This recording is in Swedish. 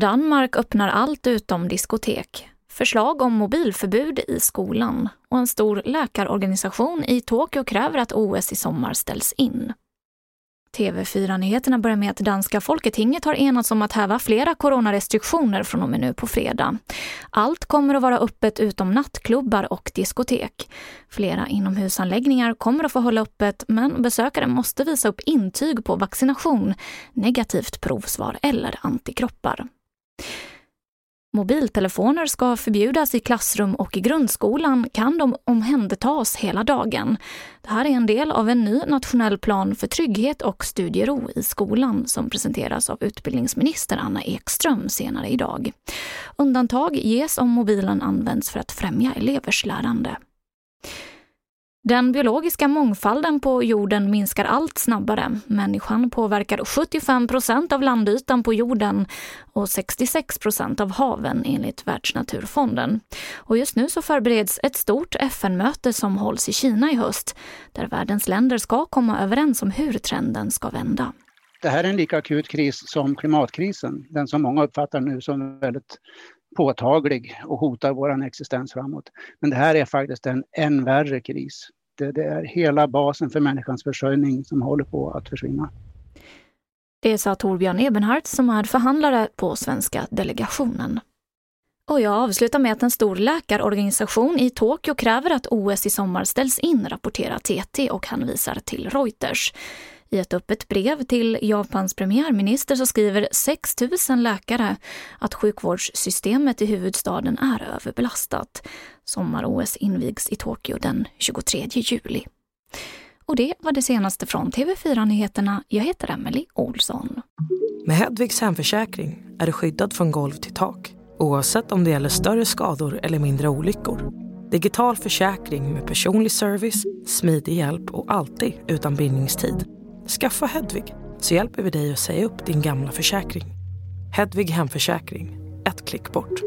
Danmark öppnar allt utom diskotek. Förslag om mobilförbud i skolan och en stor läkarorganisation i Tokyo kräver att OS i sommar ställs in. TV4-nyheterna börjar med att danska folketinget har enats om att häva flera coronarestriktioner från och med nu på fredag. Allt kommer att vara öppet utom nattklubbar och diskotek. Flera inomhusanläggningar kommer att få hålla öppet men besökare måste visa upp intyg på vaccination, negativt provsvar eller antikroppar. Mobiltelefoner ska förbjudas i klassrum och i grundskolan kan de omhändertas hela dagen. Det här är en del av en ny nationell plan för trygghet och studiero i skolan som presenteras av utbildningsminister Anna Ekström senare idag. Undantag ges om mobilen används för att främja elevers lärande. Den biologiska mångfalden på jorden minskar allt snabbare. Människan påverkar 75 procent av landytan på jorden och 66 procent av haven enligt Världsnaturfonden. Och just nu så förbereds ett stort FN-möte som hålls i Kina i höst där världens länder ska komma överens om hur trenden ska vända. Det här är en lika akut kris som klimatkrisen, den som många uppfattar nu som väldigt påtaglig och hotar vår existens framåt. Men det här är faktiskt en än värre kris. Det, det är hela basen för människans försörjning som håller på att försvinna. Det sa Torbjörn Ebenhardt som är förhandlare på svenska delegationen. Och jag avslutar med att en stor läkarorganisation i Tokyo kräver att OS i sommar ställs in, rapporterar TT och hänvisar till Reuters. I ett öppet brev till Japans premiärminister så skriver 6 000 läkare att sjukvårdssystemet i huvudstaden är överbelastat. Sommar-OS invigs i Tokyo den 23 juli. Och det var det senaste från TV4 Nyheterna. Jag heter Emily Olsson. Med Hedvigs hemförsäkring är du skyddad från golv till tak oavsett om det gäller större skador eller mindre olyckor. Digital försäkring med personlig service, smidig hjälp och alltid utan bindningstid. Skaffa Hedvig så hjälper vi dig att säga upp din gamla försäkring. Hedvig Hemförsäkring, ett klick bort.